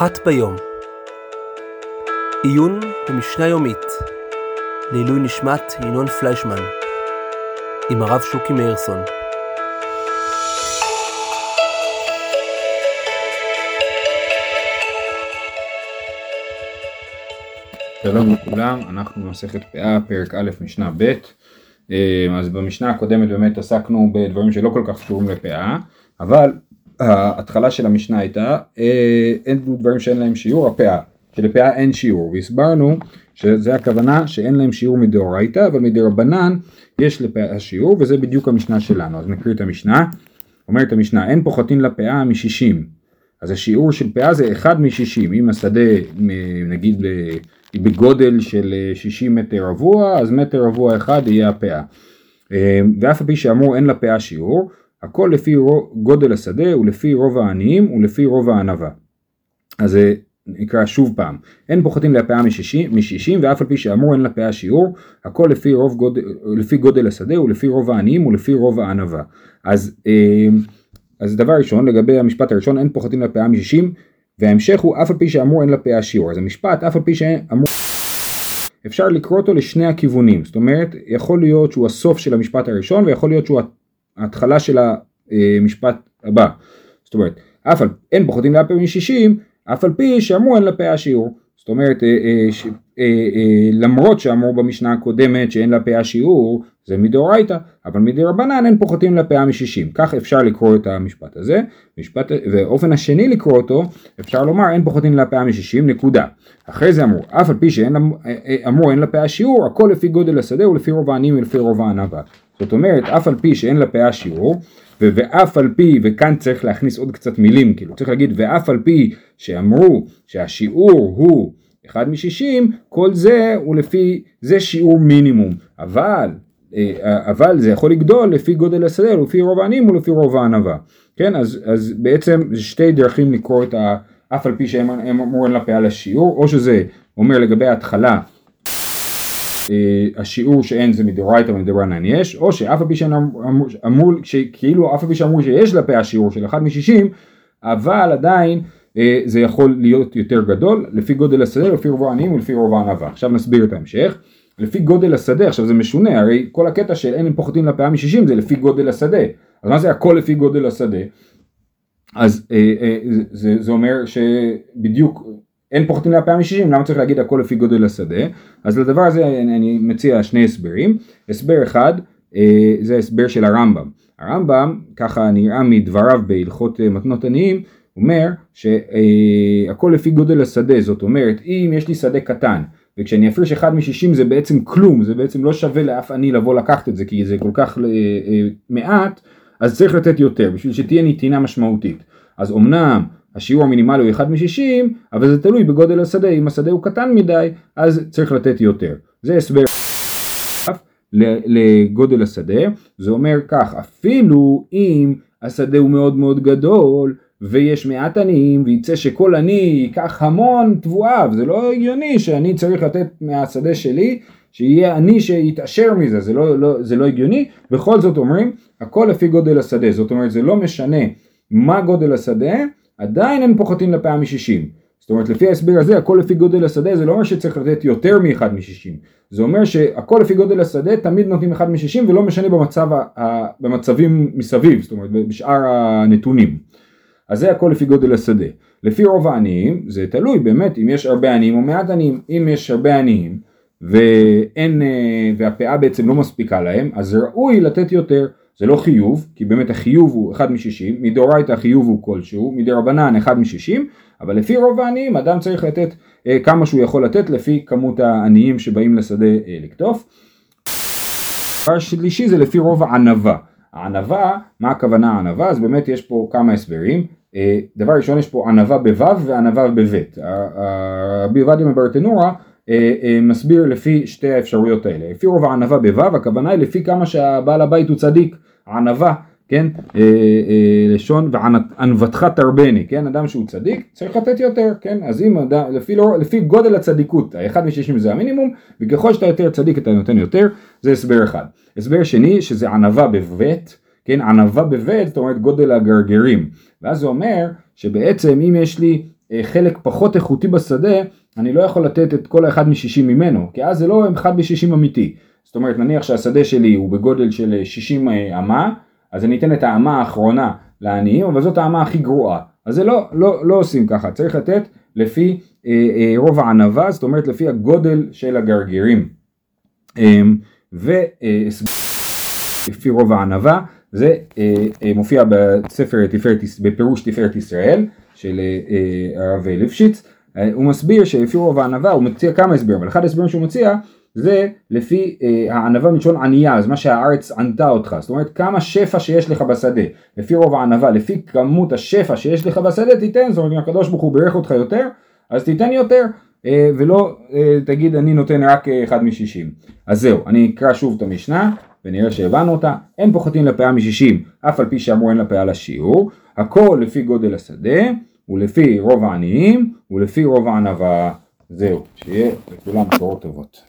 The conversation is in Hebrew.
אחת ביום. עיון במשנה יומית לעילוי נשמת ינון פליישמן עם הרב שוקי מאירסון. שלום לכולם, אנחנו במסכת פאה, פרק א', משנה ב'. אה, אז במשנה הקודמת באמת עסקנו בדברים שלא כל כך קשורים לפאה, אבל ההתחלה של המשנה הייתה אה, אין דברים שאין להם שיעור, הפאה, שלפאה אין שיעור, והסברנו שזה הכוונה שאין להם שיעור מדאורייתא, אבל מדרבנן יש לפאה שיעור, וזה בדיוק המשנה שלנו, אז נקריא את המשנה, אומרת המשנה, אין פוחתין לפאה משישים, אז השיעור של פאה זה אחד משישים, אם השדה נגיד בגודל של 60 מטר רבוע, אז מטר רבוע אחד יהיה הפאה. אה, ואף על פי שאמרו אין לפאה שיעור, הכל לפי גודל השדה ולפי רוב העניים ולפי רוב הענווה. אז זה נקרא שוב פעם, אין פוחתים לפאה משישים ואף על פי שאמרו אין לפאה שיעור, הכל לפי, גודל, לפי גודל השדה ולפי רוב העניים ולפי רוב הענווה. אז, אה, אז דבר ראשון לגבי המשפט הראשון אין פוחתים לפאה משישים וההמשך הוא אף על פי שאמרו אין לפאה שיעור. אז המשפט אף על פי שאמרו אפשר לקרוא אותו לשני הכיוונים, זאת אומרת יכול להיות שהוא הסוף של המשפט הראשון ויכול להיות שהוא ההתחלה של המשפט הבא. זאת אומרת, אף על אין פוחדים לאפר משישים, אף על פי שאמרו אין לפאה שיעור. זאת אומרת, אה, אה, ש, אה, למרות שאמרו במשנה הקודמת שאין לפאה שיעור, זה מדאורייתא, אבל מדרבנן אין פוחתים לפאה משישים. כך אפשר לקרוא את המשפט הזה, משפט, ואופן השני לקרוא אותו, אפשר לומר אין פוחתים לפאה משישים, נקודה. אחרי זה אמרו, אף על פי שאין אמרו אין לפאה שיעור, הכל לפי גודל השדה ולפי רוב העניים ולפי רוב הענווה. זאת אומרת, אף על פי שאין לפאה שיעור, ואף על פי, וכאן צריך להכניס עוד קצת מילים, כאילו צריך להגיד ואף על פי שאמרו שהשיעור הוא אחד משישים, כל זה הוא לפי, זה שיעור מינימום, אבל, אה, אבל זה יכול לגדול לפי גודל השדה, לפי רוב העניים ולפי רוב הענווה, כן, אז, אז בעצם זה שתי דרכים לקרוא את ה... אף על פי שהם אמרו אין לפאה לשיעור, או שזה אומר לגבי ההתחלה השיעור שאין זה מדאורייתא ומדרבנן יש, או שאף על פי שאמרו, כאילו אף על פי שאמרו שיש לפה השיעור של אחד משישים, אבל עדיין אה, זה יכול להיות יותר גדול, לפי גודל השדה, לפי רוב העניים ולפי רוב הענווה. עכשיו נסביר את ההמשך. לפי גודל השדה, עכשיו זה משונה, הרי כל הקטע של אין הם פוחתים לפאה משישים זה לפי גודל השדה. אז מה זה הכל לפי גודל השדה? אז אה, אה, זה, זה אומר שבדיוק אין פוחתים להפעם משישים, למה צריך להגיד הכל לפי גודל השדה? אז לדבר הזה אני, אני מציע שני הסברים. הסבר אחד, אה, זה הסבר של הרמב"ם. הרמב"ם, ככה נראה מדבריו בהלכות אה, מתנות עניים, אומר שהכל אה, לפי גודל השדה, זאת אומרת, אם יש לי שדה קטן, וכשאני אפריש אחד משישים זה בעצם כלום, זה בעצם לא שווה לאף עני לבוא לקחת את זה, כי זה כל כך אה, אה, מעט, אז צריך לתת יותר, בשביל שתהיה נתינה משמעותית. אז אמנם השיעור המינימלי הוא 1 מ-60, אבל זה תלוי בגודל השדה, אם השדה הוא קטן מדי, אז צריך לתת יותר. זה הסבר לגודל השדה, זה אומר כך, אפילו אם השדה הוא מאוד מאוד גדול, ויש מעט עניים, ויצא שכל עני ייקח המון תבואיו, זה לא הגיוני שאני צריך לתת מהשדה שלי, שיהיה עני שיתעשר מזה, זה לא, לא, זה לא הגיוני, בכל זאת אומרים, הכל לפי גודל השדה, זאת אומרת זה לא משנה מה גודל השדה, עדיין הם פוחתים לפאה משישים. זאת אומרת לפי ההסבר הזה הכל לפי גודל השדה זה לא אומר שצריך לתת יותר מאחד משישים. זה אומר שהכל לפי גודל השדה תמיד נותנים אחד משישים ולא משנה במצב, ה, במצבים מסביב, זאת אומרת בשאר הנתונים. אז זה הכל לפי גודל השדה. לפי רוב העניים זה תלוי באמת אם יש הרבה עניים או מעט עניים. אם יש הרבה עניים ואין, אה, והפאה בעצם לא מספיקה להם אז ראוי לתת יותר. זה לא חיוב, כי באמת החיוב הוא 1 מ-60, מדאורייתא החיוב הוא כלשהו, מדרבנן 1 מ-60, אבל לפי רוב העניים אדם צריך לתת אה, כמה שהוא יכול לתת לפי כמות העניים שבאים לשדה אה, לקטוף. דבר שלישי זה לפי רוב הענווה. הענווה, מה הכוונה הענווה? אז באמת יש פה כמה הסברים. אה, דבר ראשון יש פה ענווה בו' וענווה בב'. רבי עובדיה מברטנורה מסביר לפי שתי האפשרויות האלה. לפי רוב הענווה בו' הכוונה היא לפי כמה שהבעל הבית הוא צדיק. ענווה, כן? אה, אה, לשון וענוותך תרבני, כן? אדם שהוא צדיק צריך לתת יותר, כן? אז אם אדם, לפי, לא, לפי גודל הצדיקות, האחד משישים זה המינימום, וככל שאתה יותר צדיק אתה נותן יותר, זה הסבר אחד. הסבר שני שזה ענווה בבית, כן? ענווה בבית, זאת אומרת גודל הגרגרים. ואז זה אומר שבעצם אם יש לי אה, חלק פחות איכותי בשדה, אני לא יכול לתת את כל האחד משישים ממנו, כי אז זה לא אחד בשישים אמיתי. זאת אומרת, נניח שהשדה שלי הוא בגודל של 60 אה, אמה, אז אני אתן את האמה האחרונה לעניים, אבל זאת האמה הכי גרועה. אז זה לא, לא, לא עושים ככה, צריך לתת לפי אה, אה, רוב הענווה, זאת אומרת לפי הגודל של הגרגירים. אה, ולפי רוב הענווה, זה אה, אה, מופיע בספר תפארת, בפירוש תפארת ישראל של אה, אה, הרב ליפשיץ, אה, הוא מסביר שלפי רוב הענווה, הוא מציע כמה הסברים, אבל אחד ההסברים שהוא מציע זה לפי אה, הענווה מלשון ענייה, זה מה שהארץ ענתה אותך, זאת אומרת כמה שפע שיש לך בשדה, לפי רוב הענווה, לפי כמות השפע שיש לך בשדה תיתן, זאת אומרת אם הקדוש ברוך הוא בירך אותך יותר, אז תיתן יותר, אה, ולא אה, תגיד אני נותן רק אה, אחד משישים. אז זהו, אני אקרא שוב את המשנה, ונראה שהבנו אותה, אין פוחתים לפאה משישים, אף על פי שאמרו אין לפאה לשיעור, הכל לפי גודל השדה, ולפי רוב העניים, ולפי רוב הענווה. זהו, שיהיה לכולם בשורות טובות.